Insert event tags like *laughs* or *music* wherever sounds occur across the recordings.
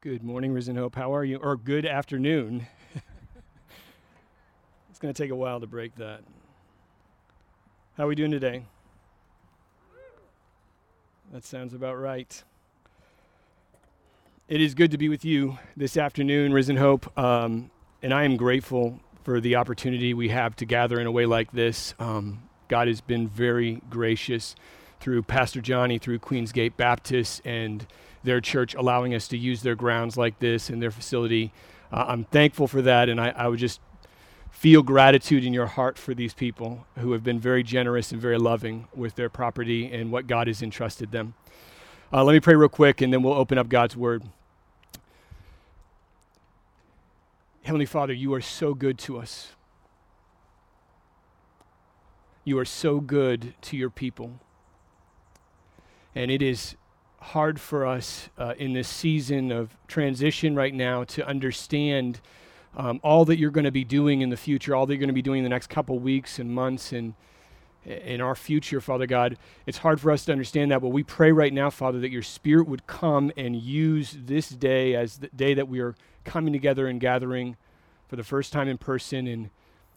Good morning, Risen Hope. How are you? Or good afternoon. *laughs* it's going to take a while to break that. How are we doing today? That sounds about right. It is good to be with you this afternoon, Risen Hope, um, and I am grateful for the opportunity we have to gather in a way like this. Um, God has been very gracious through Pastor Johnny, through Queensgate Baptist, and their church allowing us to use their grounds like this and their facility. Uh, I'm thankful for that, and I, I would just feel gratitude in your heart for these people who have been very generous and very loving with their property and what God has entrusted them. Uh, let me pray real quick, and then we'll open up God's Word. Heavenly Father, you are so good to us. You are so good to your people. And it is hard for us uh, in this season of transition right now to understand um, all that you're going to be doing in the future, all that you're going to be doing in the next couple weeks and months and in our future, Father God. It's hard for us to understand that, but we pray right now, Father, that your Spirit would come and use this day as the day that we are coming together and gathering for the first time in person, and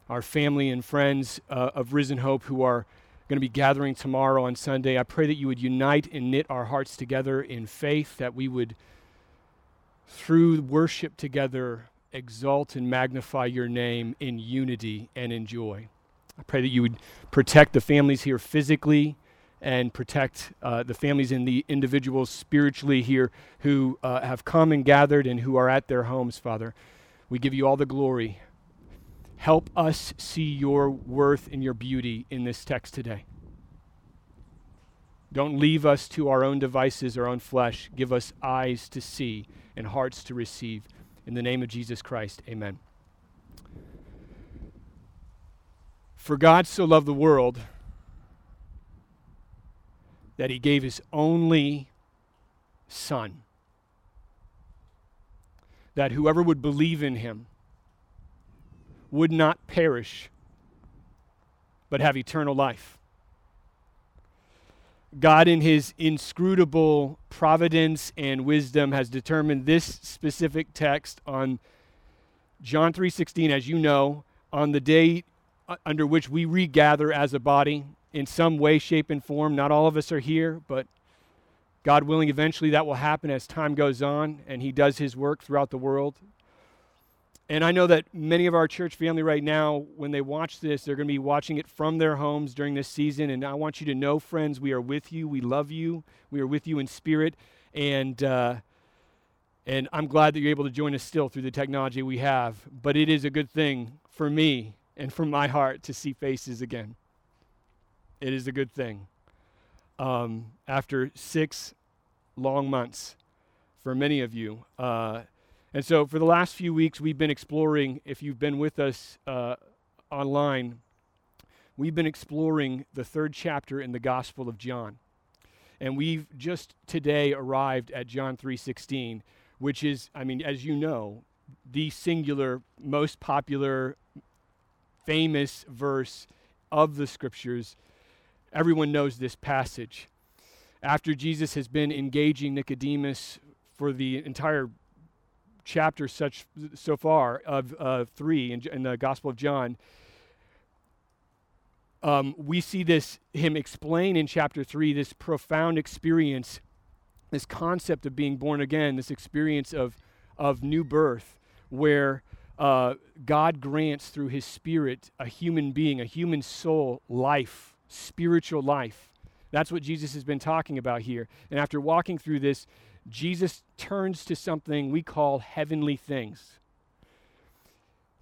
our family and friends uh, of Risen Hope who are going to be gathering tomorrow on Sunday. I pray that you would unite and knit our hearts together in faith, that we would, through worship together, exalt and magnify your name in unity and in joy. I pray that you would protect the families here physically and protect uh, the families and the individuals spiritually here who uh, have come and gathered and who are at their homes, Father. We give you all the glory. Help us see your worth and your beauty in this text today. Don't leave us to our own devices, our own flesh. Give us eyes to see and hearts to receive. In the name of Jesus Christ, amen. For God so loved the world that he gave his only Son, that whoever would believe in him would not perish, but have eternal life. God, in his inscrutable providence and wisdom, has determined this specific text on John 3:16 as you know on the day uh, under which we regather as a body in some way shape and form not all of us are here but God willing eventually that will happen as time goes on and he does his work throughout the world and I know that many of our church family right now, when they watch this, they're going to be watching it from their homes during this season. And I want you to know, friends, we are with you. We love you. We are with you in spirit. And, uh, and I'm glad that you're able to join us still through the technology we have. But it is a good thing for me and for my heart to see faces again. It is a good thing. Um, after six long months for many of you, uh, and so, for the last few weeks, we've been exploring, if you've been with us uh, online, we've been exploring the third chapter in the Gospel of John. And we've just today arrived at John 3:16, which is, I mean, as you know, the singular, most popular, famous verse of the scriptures. Everyone knows this passage. After Jesus has been engaging Nicodemus for the entire chapter such so far of uh, three in, in, the Gospel of John, um, we see this him explain in chapter three this profound experience, this concept of being born again, this experience of of new birth, where uh, God grants through His Spirit a human being, a human soul, life, spiritual life. That's what Jesus has been talking about here. And after walking through this, Jesus turns to something we call heavenly things.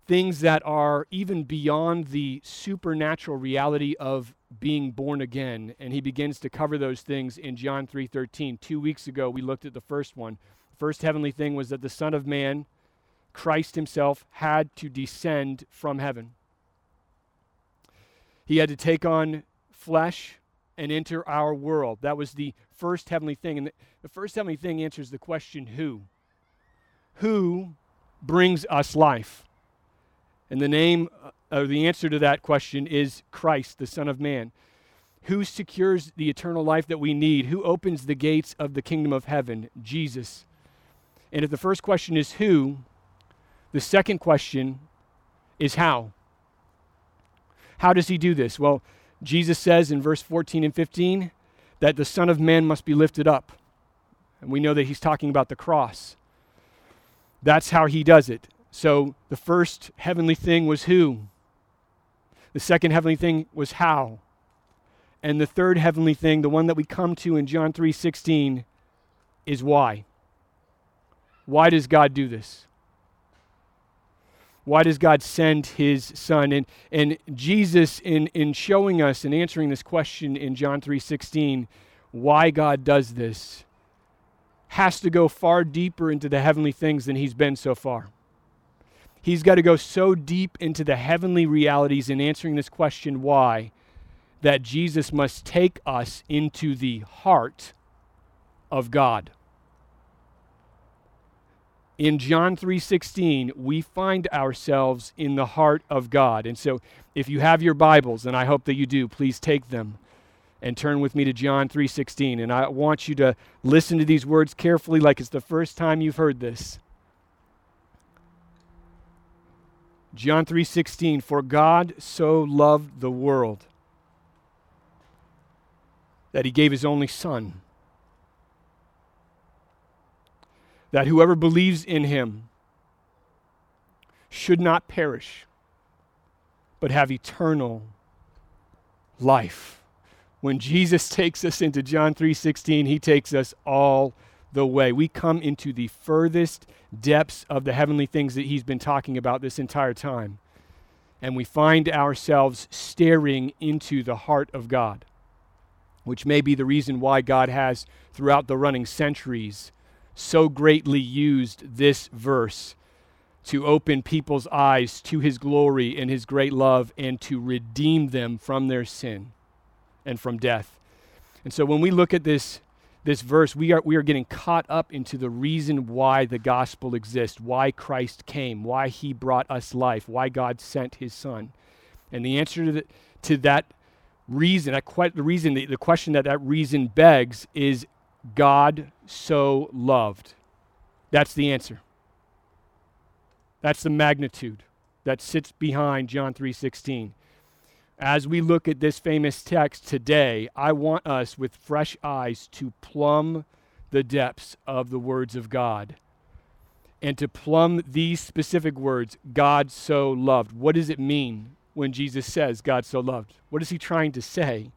Things that are even beyond the supernatural reality of being born again. And he begins to cover those things in John 3:13. 2 weeks ago we looked at the first one. First heavenly thing was that the son of man, Christ himself had to descend from heaven. He had to take on flesh and enter our world. That was the first heavenly thing. And the, first heavenly thing answers the question who? Who brings us life? And the name uh, or the answer to that question is Christ, the Son of Man. Who secures the eternal life that we need? Who opens the gates of the kingdom of heaven? Jesus. And if the first question is who, the second question is how. How does he do this? Well, Jesus says in verse 14 and 15 that the Son of Man must be lifted up. And we know that he's talking about the cross. That's how he does it. So the first heavenly thing was who? The second heavenly thing was how? And the third heavenly thing, the one that we come to in John 3:16, is why. Why does God do this? Why does God send his son? And, and Jesus, in, in showing us and answering this question in John 3:16, why God does this, has to go far deeper into the heavenly things than he's been so far. He's got to go so deep into the heavenly realities in answering this question, why, that Jesus must take us into the heart of God. In John 3:16, we find ourselves in the heart of God. And so, if you have your Bibles, and I hope that you do, please take them and turn with me to John 3:16. And I want you to listen to these words carefully like it's the first time you've heard this. John 3:16 For God so loved the world that he gave his only son that whoever believes in him should not perish but have eternal life. When Jesus *laughs* takes us into John 3:16, he takes us all the way. We come into the furthest depths of the heavenly things that he's been talking about this entire time. And we find ourselves staring into the heart of God, which may be the reason why God has, throughout the running centuries, so greatly used this verse to open people's eyes to his glory and his great love and to redeem them from their sin and from death. And so when we look at this this verse, we are, we are getting caught up into the reason why the gospel exists, why Christ came, why he brought us life, why God sent his son. And the answer to, the, to that reason, that the reason, the, the question that that reason begs is God so loved. That's the answer. That's the magnitude that sits behind John 3:16 as we look at this famous text today, I want us with fresh eyes to plumb the depths of the words of God and to plumb these specific words God so loved. What does it mean when Jesus says God so loved? What is he trying to say?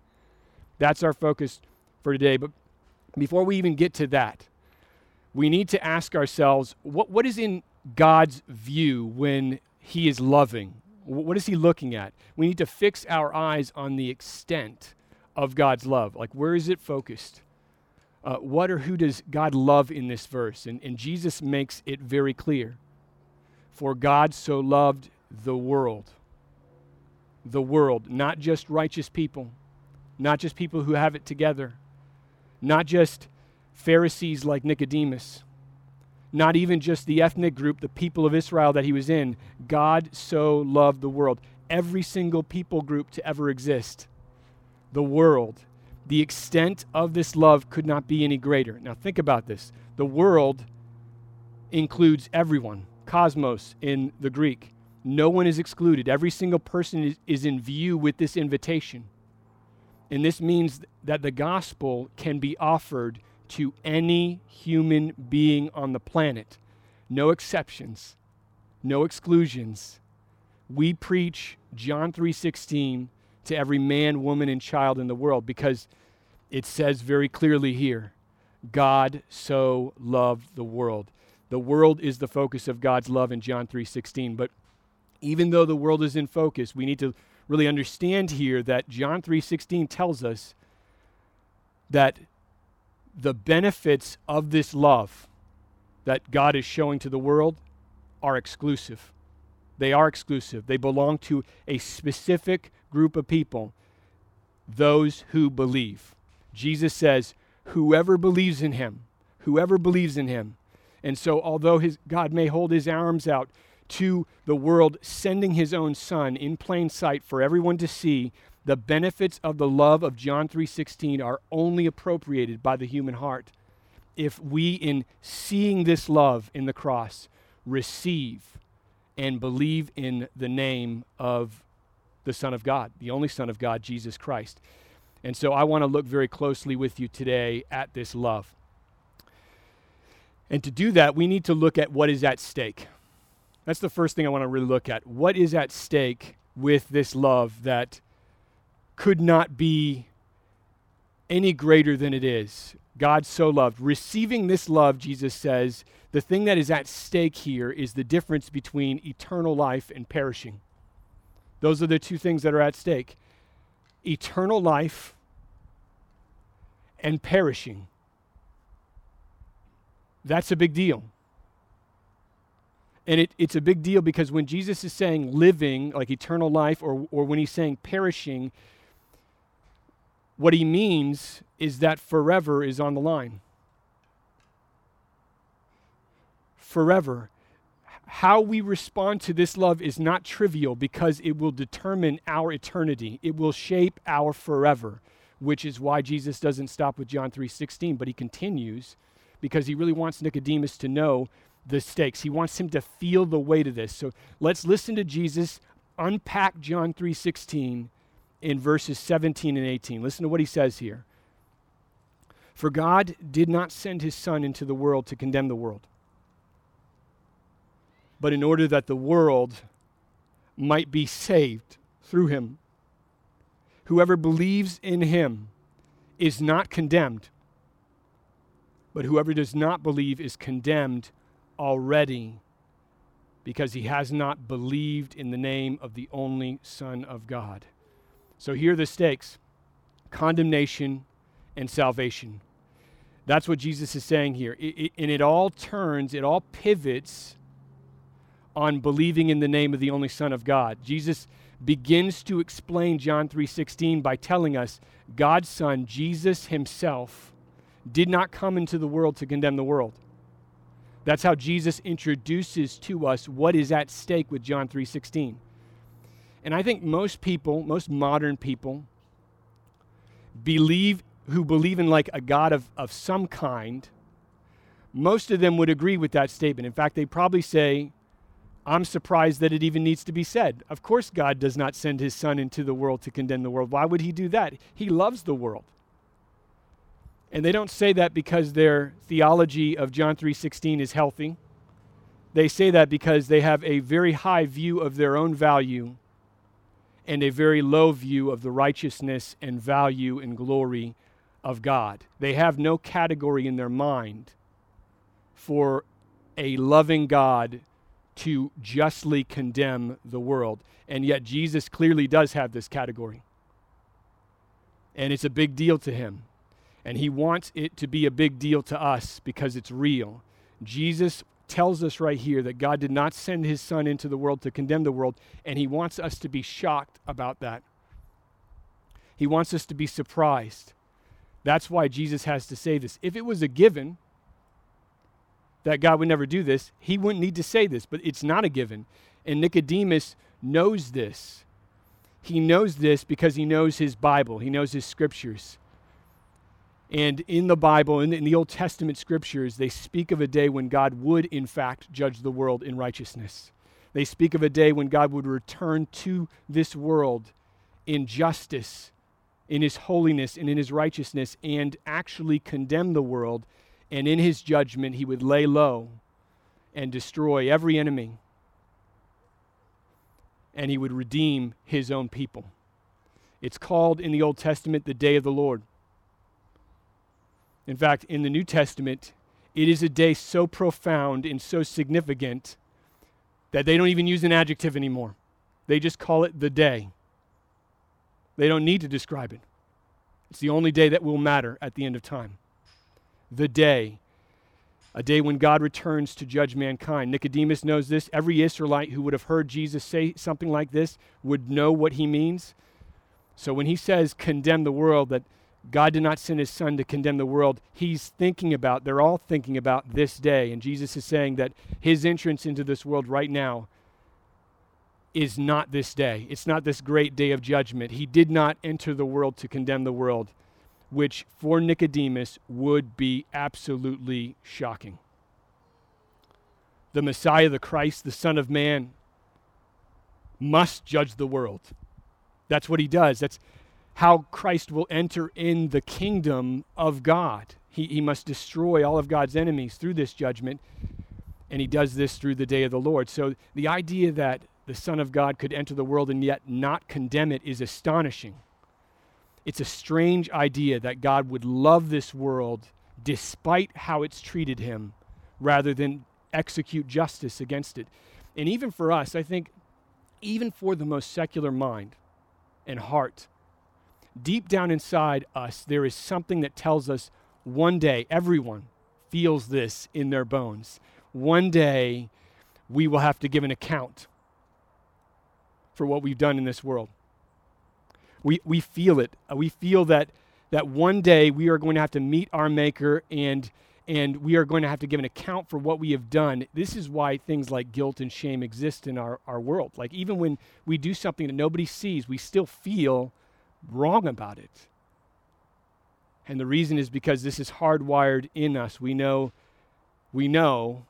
That's our focus for today. But before we even get to that, we need to ask ourselves what, what is in God's view when he is loving? What is he looking at? We need to fix our eyes on the extent of God's love. Like, where is it focused? Uh, what or who does God love in this verse? And, and Jesus makes it very clear. For God so loved the world. The world, not just righteous people, not just people who have it together, not just Pharisees like Nicodemus, not even just the ethnic group, the people of Israel that he was in. God so loved the world. Every single people group to ever exist. The world. The extent of this love could not be any greater. Now, think about this. The world includes everyone, cosmos in the Greek. No one is excluded. Every single person is, is in view with this invitation. And this means that the gospel can be offered to any human being on the planet. No exceptions, no exclusions. We preach John 3:16 to every man, woman and child in the world because it says very clearly here, God so loved the world. The world is the focus of God's love in John 3:16, but even though the world is in focus, we need to really understand here that John 3:16 tells us that the benefits of this love that God is showing to the world are exclusive. They are exclusive. They belong to a specific group of people, those who believe. Jesus says, Whoever believes in him, whoever believes in him. And so, although his, God may hold his arms out to the world, sending his own son in plain sight for everyone to see, the benefits of the love of John 3:16 are only appropriated by the human heart. if we, in seeing this love in the cross, receive and believe in the name of the Son of God, the only Son of God, Jesus Christ. And so I want to look very closely with you today at this love. And to do that, we need to look at what is at stake. That's the first thing I want to really look at. What is at stake with this love that could not be any greater than it is? God so loved. Receiving this love, Jesus says, the thing that is at stake here is the difference between eternal life and perishing. Those are the two things that are at stake eternal life and perishing. That's a big deal. And it, it's a big deal because when Jesus is saying living, like eternal life, or, or when he's saying perishing, what he means is that forever is on the line. Forever. How we respond to this love is not trivial because it will determine our eternity. It will shape our forever, which is why Jesus doesn't stop with John 3:16, but he continues because he really wants Nicodemus to know the stakes. He wants him to feel the weight of this. So let's listen to Jesus unpack John 3:16 in verses 17 and 18. Listen to what he says here. For God did not send his son into the world to condemn the world, but in order that the world might be saved through him. Whoever believes in him is not condemned, but whoever does not believe is condemned already because he has not believed in the name of the only Son of God. So here are the stakes condemnation and salvation. That's what Jesus is saying here. It, it, and it all turns, it all pivots on believing in the name of the only Son of God. Jesus begins to explain John 3:16 by telling us God's son Jesus himself did not come into the world to condemn the world that's how Jesus introduces to us what is at stake with John 3:16. And I think most people, most modern people believe who believe in like a God of, of some kind, most of them would agree with that statement. In fact, they probably say, I'm surprised that it even needs to be said. Of course, God does not send his son into the world to condemn the world. Why would he do that? He loves the world. And they don't say that because their theology of John 3:16 is healthy. They say that because they have a very high view of their own value and a very low view of the righteousness and value and glory of God. They have no category in their mind for a loving God to justly condemn the world. And yet Jesus clearly does have this category. And it's a big deal to him. And he wants it to be a big deal to us because it's real. Jesus tells us right here that God did not send his son into the world to condemn the world, and he wants us to be shocked about that. He wants us to be surprised. That's why Jesus has to say this. If it was a given that God would never do this, he wouldn't need to say this, but it's not a given. And Nicodemus knows this. He knows this because he knows his Bible, he knows his scriptures. And in the Bible, in the, in the, Old Testament scriptures, they speak of a day when God would, in fact, judge the world in righteousness. They speak of a day when God would return to this world in justice, in his holiness, and in his righteousness, and actually condemn the world. And in his judgment, he would lay low and destroy every enemy. And he would redeem his own people. It's called in the Old Testament the day of the Lord. In fact, in the New Testament, it is a day so profound and so significant that they don't even use an adjective anymore. They just call it the day. They don't need to describe it. It's the only day that will matter at the end of time. The day. A day when God returns to judge mankind. Nicodemus knows this. Every Israelite who would have heard Jesus say something like this would know what he means. So when he says condemn the world, that God did not send his son to condemn the world. He's thinking about, they're all thinking about this day. And Jesus is saying that his entrance into this world right now is not this day. It's not this great day of judgment. He did not enter the world to condemn the world. which for Nicodemus would be absolutely shocking. The Messiah, the Christ, the Son of Man, must judge the world. That's what he does. That's how Christ will enter in the kingdom of God. He, he must destroy all of God's enemies through this judgment, and he does this through the day of the Lord. So the idea that the Son of God could enter the world and yet not condemn it is astonishing. It's a strange idea that God would love this world despite how it's treated him rather than execute justice against it. And even for us, I think, even for the most secular mind and heart, deep down inside us, there is something that tells us one day, everyone feels this in their bones. One day, we will have to give an account for what we've done in this world. We, we feel it. Uh, we feel that, that one day we are going to have to meet our Maker and, and we are going to have to give an account for what we have done. This is why things like guilt and shame exist in our, our world. Like, even when we do something that nobody sees, we still feel wrong about it. And the reason is because this is hardwired in us. We know, we know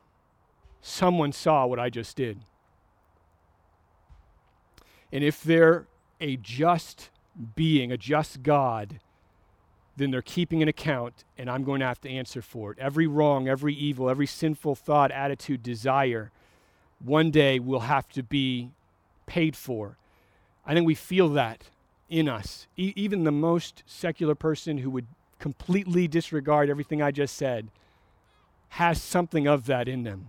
someone saw what I just did. And if they're a just being, a just God, then they're keeping an account, and I'm going to have to answer for it. Every wrong, every evil, every sinful thought, attitude, desire, one day will have to be paid for. I think we feel that in us. E- even the most secular person who would completely disregard everything I just said has something of that in them.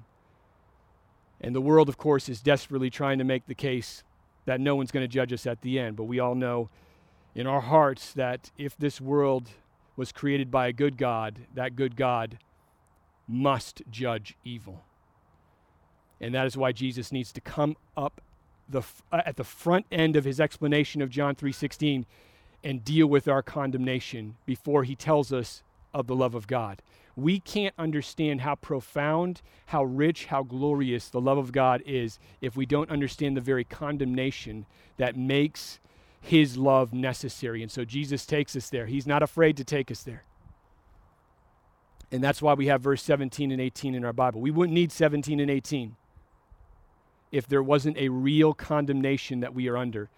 And the world, of course, is desperately trying to make the case that no one's going to judge us at the end. But we all know in our hearts that if this world was created by a good God, that good God must judge evil. And that is why Jesus needs to come up the, uh, at the front end of his explanation of John 3:16 and deal with our condemnation before he tells us of the love of God. We can't understand how profound, how rich, how glorious the love of God is if we don't understand the very condemnation that makes his love necessary. And so Jesus takes us there. He's not afraid to take us there. And that's why we have verse 17 and 18 in our Bible. We wouldn't need 17 and 18 if there wasn't a real condemnation that we are under.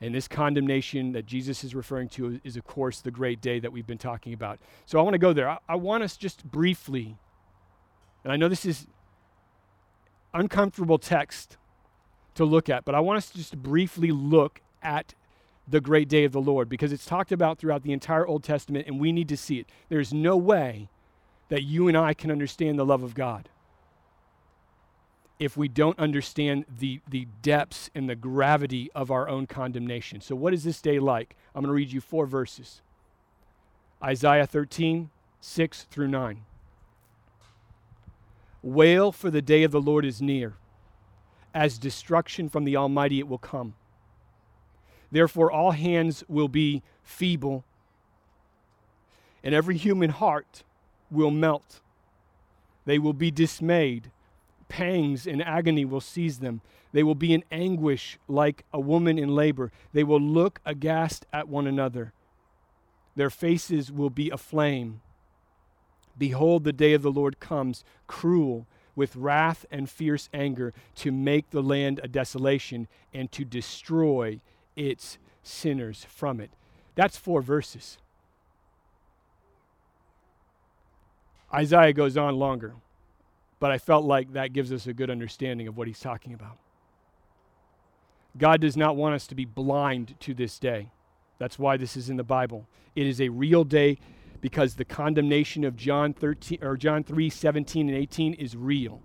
And this condemnation that Jesus is referring to is, of course, the great day that we've been talking about. So I want to go there. I, I want us just briefly, and I know this is uncomfortable text to look at, but I want us to just briefly look at the great day of the Lord because it's talked about throughout the entire Old Testament and we need to see it. There's no way that you and I can understand the love of God if we don't understand the, the depths and the gravity of our own condemnation. So, what is this day like? I'm going to read you four verses Isaiah 13, 6 through 9. Wail, for the day of the Lord is near. As destruction from the Almighty it will come. Therefore, all hands will be feeble, and every human heart will melt. They will be dismayed. Pangs and agony will seize them. They will be in anguish like a woman in labor. They will look aghast at one another. Their faces will be aflame. Behold, the day of the Lord comes, cruel, with wrath and fierce anger, to make the land a desolation and to destroy its sinners from it. That's four verses. Isaiah goes on longer, but I felt like that gives us a good understanding of what he's talking about. God does not want us to be blind to this day. That's why this is in the Bible. It is a real day because the condemnation of John 13 or John 3, 17 and 18 is real.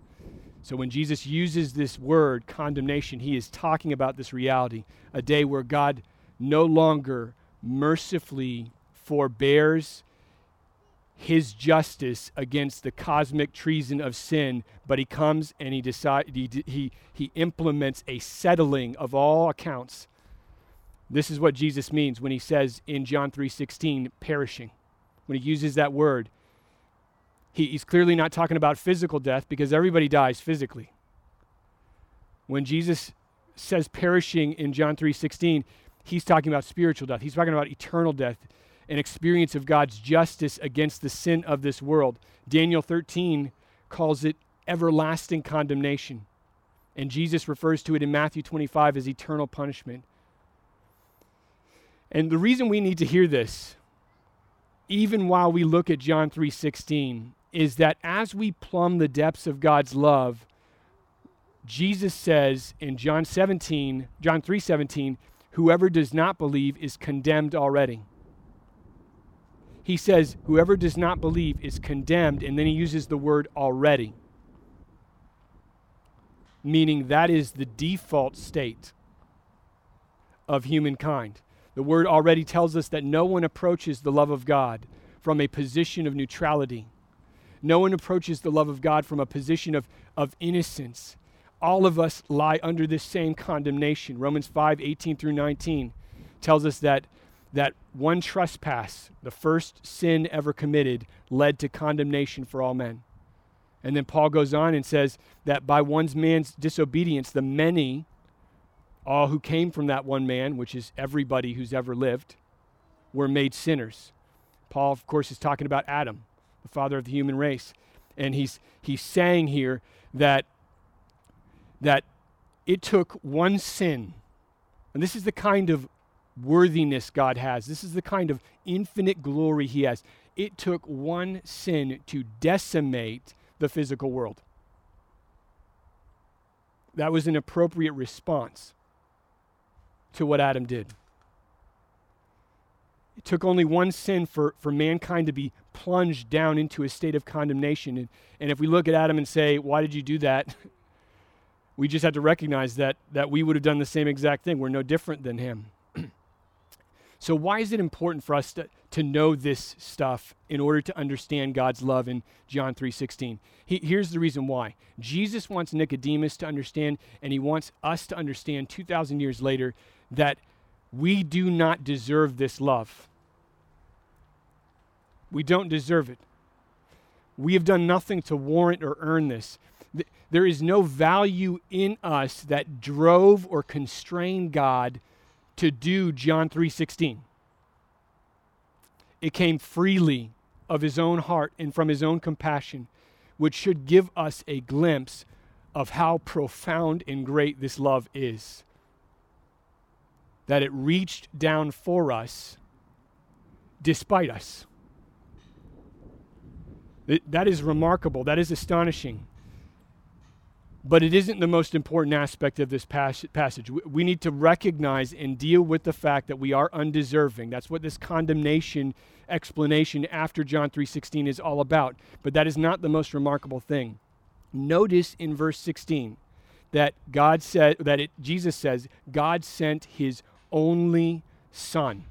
So when Jesus uses this word, condemnation, he is talking about this reality a day where God no longer mercifully forbears his justice against the cosmic treason of sin, but he comes and he decides he, he, he implements a settling of all accounts. This is what Jesus means when he says in John 3:16 perishing. When he uses that word, he, he's clearly not talking about physical death because everybody dies physically. When Jesus says perishing in John 3:16, he's talking about spiritual death. He's talking about eternal death. An experience of God's justice against the sin of this world. Daniel 13 calls it everlasting condemnation. And Jesus refers to it in Matthew 25 as eternal punishment. And the reason we need to hear this, even while we look at John 3:16, is that as we plumb the depths of God's love, Jesus says in John 17, John 3:17, whoever does not believe is condemned already. He says whoever does not believe is condemned and then he uses the word already. Meaning that is the default state of humankind. The word already tells us that no one approaches the love of God from a position of neutrality. No one approaches the love of God from a position of, of innocence all of us lie under this same condemnation. Romans 5 18 through 19 tells us that, that one trespass, the first sin ever committed, led to condemnation for all men. And then Paul goes on and says that by one man's disobedience, the many, all who came from that one man, which is everybody who's ever lived, were made sinners. Paul, of course, is talking about Adam, the father of the human race. And he's, he's saying here that that it took one sin, and this is the kind of worthiness God has, this is the kind of infinite glory He has. It took one sin to decimate the physical world. That was an appropriate response to what Adam did. It took only one sin for, for mankind to be plunged down into a state of condemnation. And, and if we look at Adam and say, Why did you do that? *laughs* we just had to recognize that, that we would have done the same exact thing. We're no different than him. So, why is it important for us to, to know this stuff in order to understand God's love in John 3.16? He, here's the reason why. Jesus wants Nicodemus to understand, and he wants us to understand 2,000 years later that we do not deserve this love. We don't deserve it. We have done nothing to warrant or earn this. There is no value in us that drove or constrained God to do John 3:16. It came freely of his own heart and from his own compassion, which should give us a glimpse of how profound and great this love is. That it reached down for us despite us. That is remarkable. That is astonishing. But it isn't the most important aspect of this pas- passage. We need to recognize and deal with the fact that we are undeserving. That's what this condemnation explanation after John 3:16 is all about. But that is not the most remarkable thing. Notice in verse 16 that God said that it, Jesus says God sent his only son.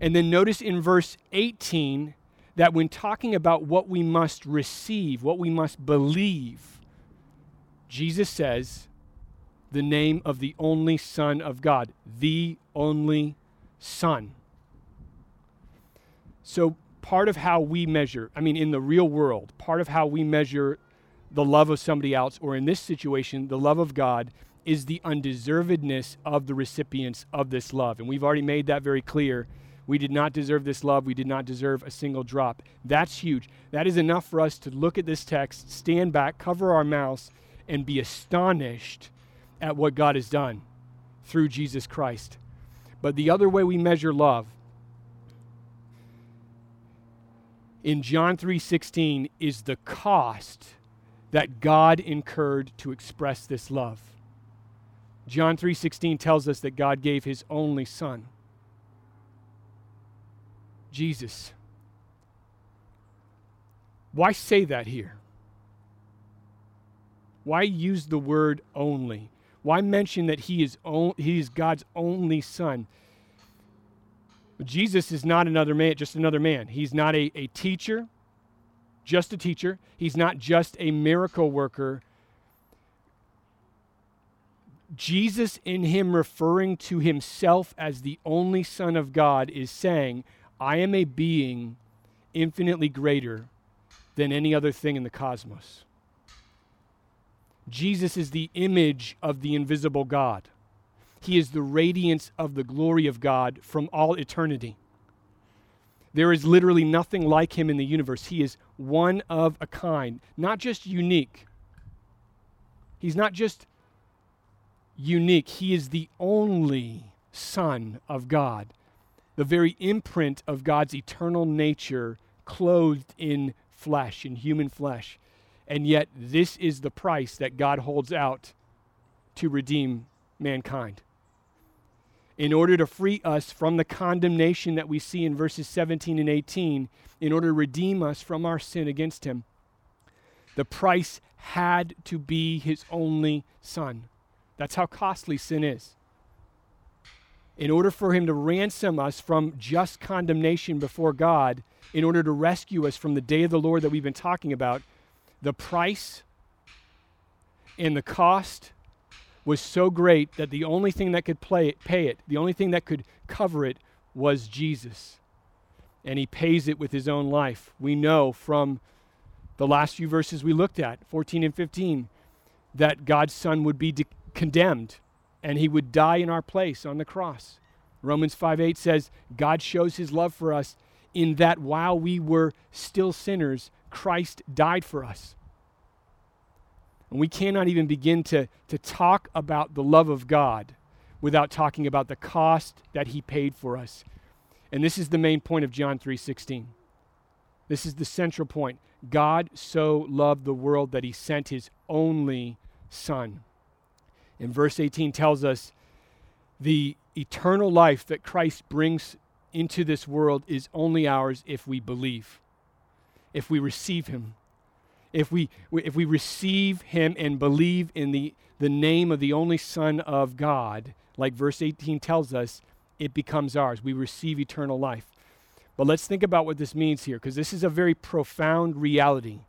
And then notice in verse 18 that when talking about what we must receive, what we must believe, Jesus says the name of the only Son of God, the only Son. So, part of how we measure, I mean, in the real world, part of how we measure the love of somebody else, or in this situation, the love of God, is the undeservedness of the recipients of this love. And we've already made that very clear we did not deserve this love. We did not deserve a single drop. That's huge. That is enough for us to look at this text, stand back, cover our mouths, and be astonished at what God has done through Jesus Christ. But the other way we measure love in John 3:16 is the cost that God incurred to express this love. John 3:16 tells us that God gave his only son. Jesus. Why say that here? Why use the word only? Why mention that he is, on, he is God's only son? Jesus is not another man, just another man. He's not a, a teacher, just a teacher. He's not just a miracle worker. Jesus, in him referring to himself as the only Son of God, is saying, I am a being infinitely greater than any other thing in the cosmos. Jesus is the image of the invisible God. He is the radiance of the glory of God from all eternity. There is literally nothing like him in the universe. He is one of a kind, not just unique. He's not just unique, he is the only Son of God, the very imprint of God's eternal nature clothed in flesh, in human flesh. And yet, this is the price that God holds out to redeem mankind in order to free us from the condemnation that we see in verses 17 and 18, in order to redeem us from our sin against him. The price had to be his only son. That's how costly sin is. In order for him to ransom us from just condemnation before God, in order to rescue us from the day of the Lord that we've been talking about, the price and the cost was so great that the only thing that could play it, pay it, the only thing that could cover it was Jesus. And he pays it with his own life. We know from the last few verses we looked at, 14 and 15, that God's Son would be de- condemned and he would die in our place on the cross. Romans 5 8 says, God shows his love for us in that while we were still sinners, Christ died for us. And we cannot even begin to, to talk about the love of God without talking about the cost that he paid for us. And this is the main point of John 3:16. This is the central point. God so loved the world that he sent his only son. And verse 18 tells us the eternal life that Christ brings into this world is only ours if we believe, if we receive him if we, if we receive him and believe in the, the name of the only Son of God, like verse 18 tells us, it becomes ours. We receive eternal life. But let's think about what this means here, because this is a very profound reality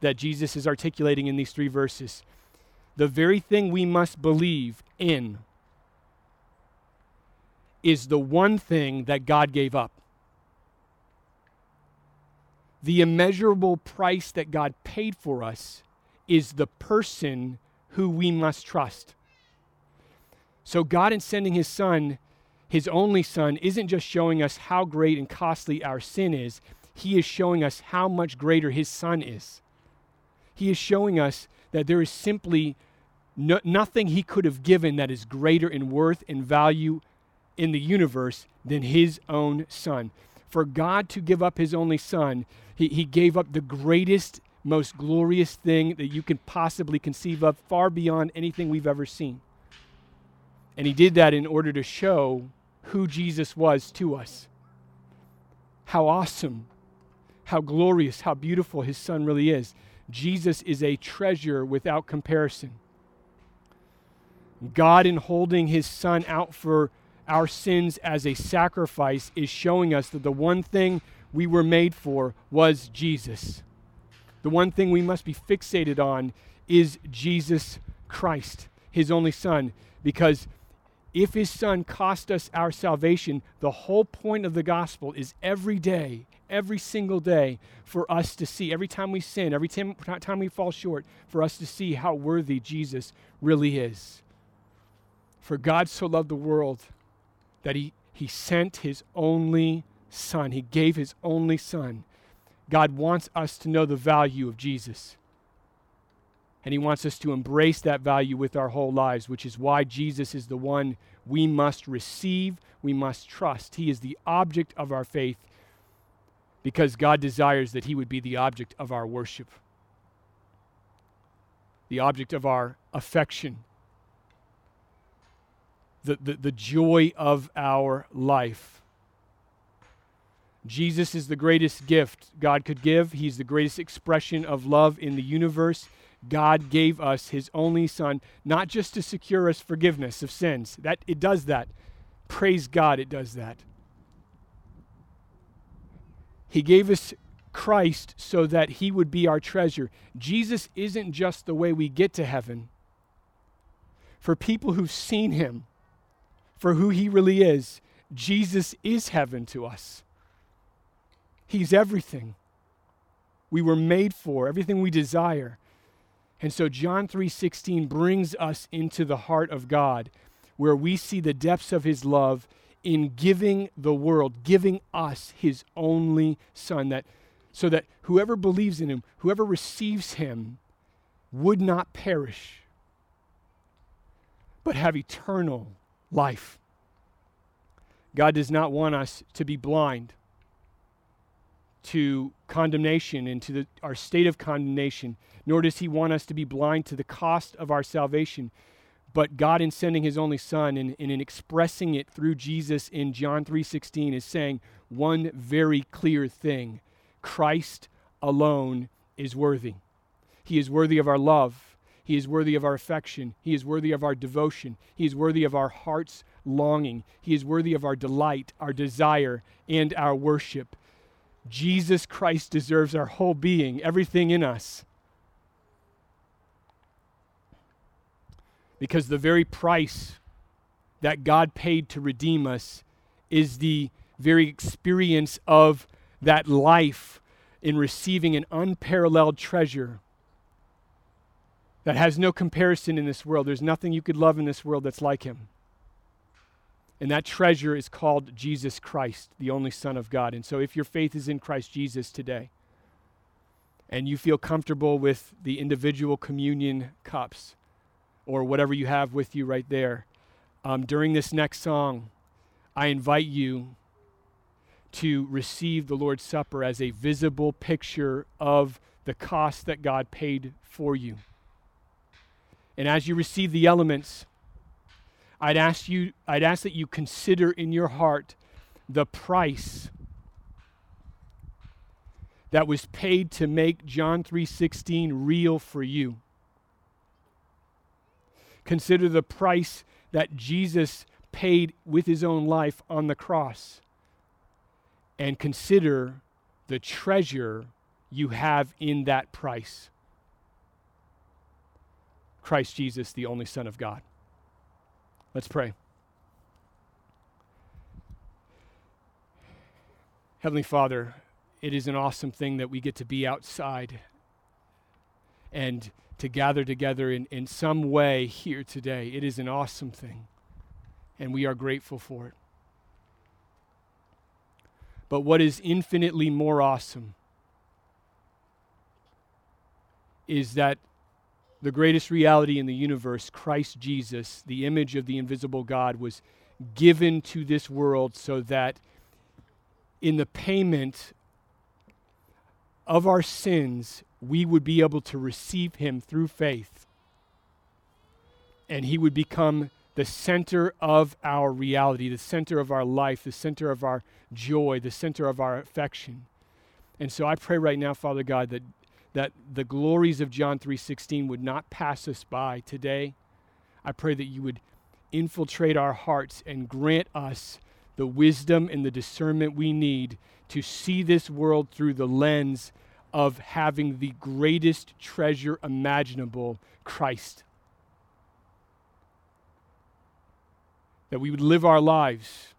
that Jesus is articulating in these three verses. The very thing we must believe in is the one thing that God gave up the immeasurable price that God paid for us is the person who we must trust. So, God, in sending His Son, His only Son, isn't just showing us how great and costly our sin is, He is showing us how much greater His Son is. He is showing us that there is simply no, nothing He could have given that is greater in worth and value in the universe than His own Son. For God to give up His only Son he, he gave up the greatest, most glorious thing that you can possibly conceive of, far beyond anything we've ever seen. And he did that in order to show who Jesus was to us. How awesome, how glorious, how beautiful his son really is. Jesus is a treasure without comparison. God, in holding his son out for our sins as a sacrifice, is showing us that the one thing we were made for was Jesus. The one thing we must be fixated on is Jesus Christ, his only Son, because if his Son cost us our salvation, the whole point of the gospel is every day, every single day, for us to see, every time we sin, every time, time we fall short, for us to see how worthy Jesus really is. For God so loved the world that he, he sent his only Son. He gave His only Son. God wants us to know the value of Jesus. And He wants us to embrace that value with our whole lives, which is why Jesus is the one we must receive, we must trust. He is the object of our faith because God desires that He would be the object of our worship, the object of our affection, the, the, the joy of our life. Jesus is the greatest gift God could give. He's the greatest expression of love in the universe. God gave us his only son not just to secure us forgiveness of sins. That it does that. Praise God it does that. He gave us Christ so that he would be our treasure. Jesus isn't just the way we get to heaven. For people who've seen him, for who he really is, Jesus is heaven to us. He's everything we were made for, everything we desire. And so John 3:16 brings us into the heart of God where we see the depths of his love in giving the world, giving us his only son that so that whoever believes in him, whoever receives him would not perish but have eternal life. God does not want us to be blind to condemnation and to the, our state of condemnation, nor does He want us to be blind to the cost of our salvation. But God, in sending His only Son and, and in expressing it through Jesus in John 3:16, is saying one very clear thing: Christ alone is worthy. He is worthy of our love. He is worthy of our affection. He is worthy of our devotion. He is worthy of our heart's longing. He is worthy of our delight, our desire, and our worship. Jesus Christ deserves our whole being, everything in us. Because the very price that God paid to redeem us is the very experience of that life in receiving an unparalleled treasure that has no comparison in this world. There's nothing you could love in this world that's like him. And that treasure is called Jesus Christ, the only Son of God. And so if your faith is in Christ Jesus today, and you feel comfortable with the individual communion cups or whatever you have with you right there, um, during this next song, I invite you to receive the Lord's Supper as a visible picture of the cost that God paid for you. And as you receive the elements, I'd ask you I'd ask that you consider in your heart the price that was paid to make John 3:16 real for you. Consider the price that Jesus paid with his own life on the cross. And consider the treasure you have in that price. Christ Jesus, the only Son of God. Let's pray. Heavenly Father, it is an awesome thing that we get to be outside and to gather together in, in some way here today. It is an awesome thing, and we are grateful for it. But what is infinitely more awesome is that the greatest reality in the universe, Christ Jesus, the image of the invisible God, was given to this world so that in the payment of our sins, we would be able to receive him through faith. And he would become the center of our reality, the center of our life, the center of our joy, the center of our affection. And so I pray right now, Father God, that that the glories of John 3:16 would not pass us by today. I pray that you would infiltrate our hearts and grant us the wisdom and the discernment we need to see this world through the lens of having the greatest treasure imaginable, Christ. That we would live our lives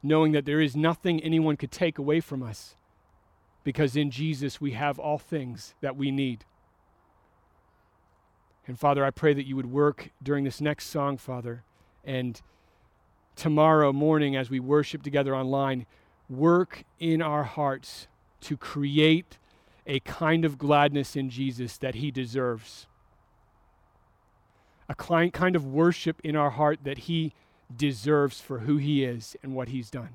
knowing that there is nothing anyone could take away from us because in Jesus we have all things that we need. And Father, I pray that you would work during this next song, Father, and tomorrow morning as we worship together online, work in our hearts to create a kind of gladness in Jesus that he deserves. A kind of worship in our heart that he deserves for who he is and what he's done.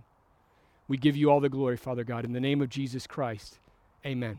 We give you all the glory, Father God. In the name of Jesus Christ, amen.